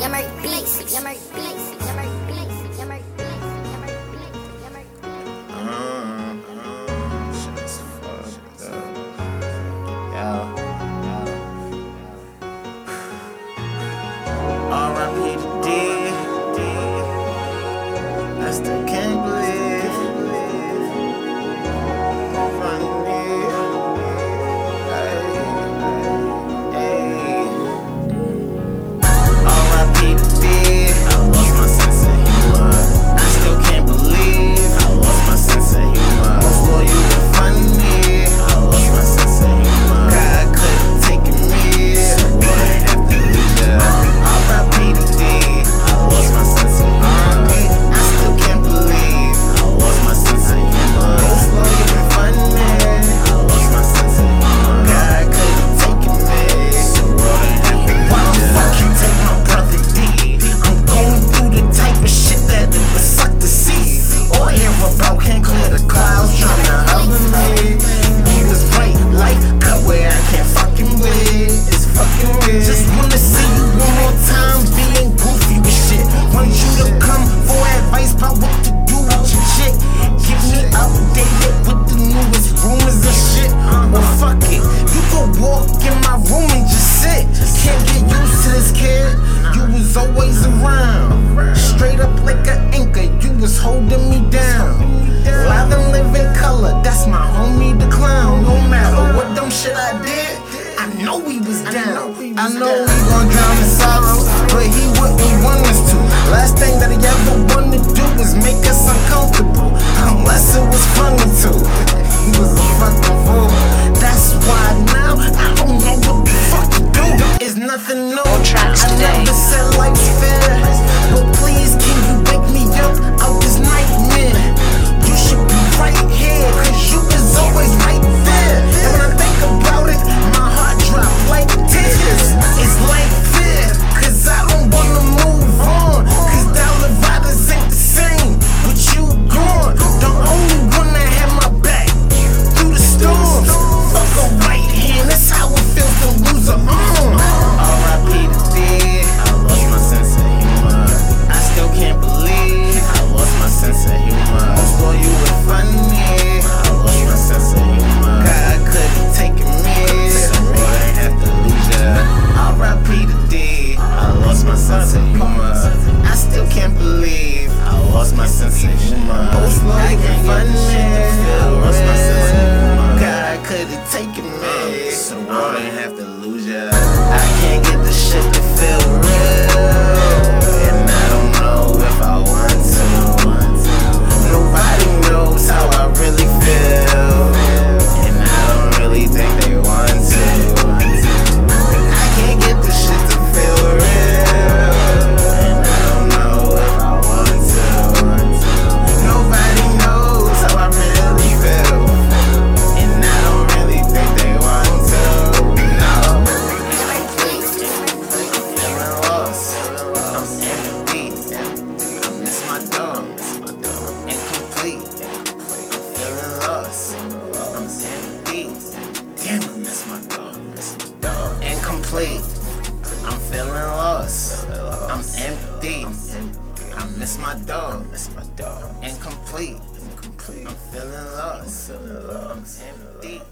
Yammer Blix, Yammer Blix, Yammer Blix, Yammer Blix, Yammer Blix, Yammer Blix. Shit's fucked up. Yeah. yeah. R.I.P. to D. I still can't believe. lost my sensation. complete. I'm feeling lost. I'm empty. I miss my dog. Incomplete. I'm feeling lost. I'm empty.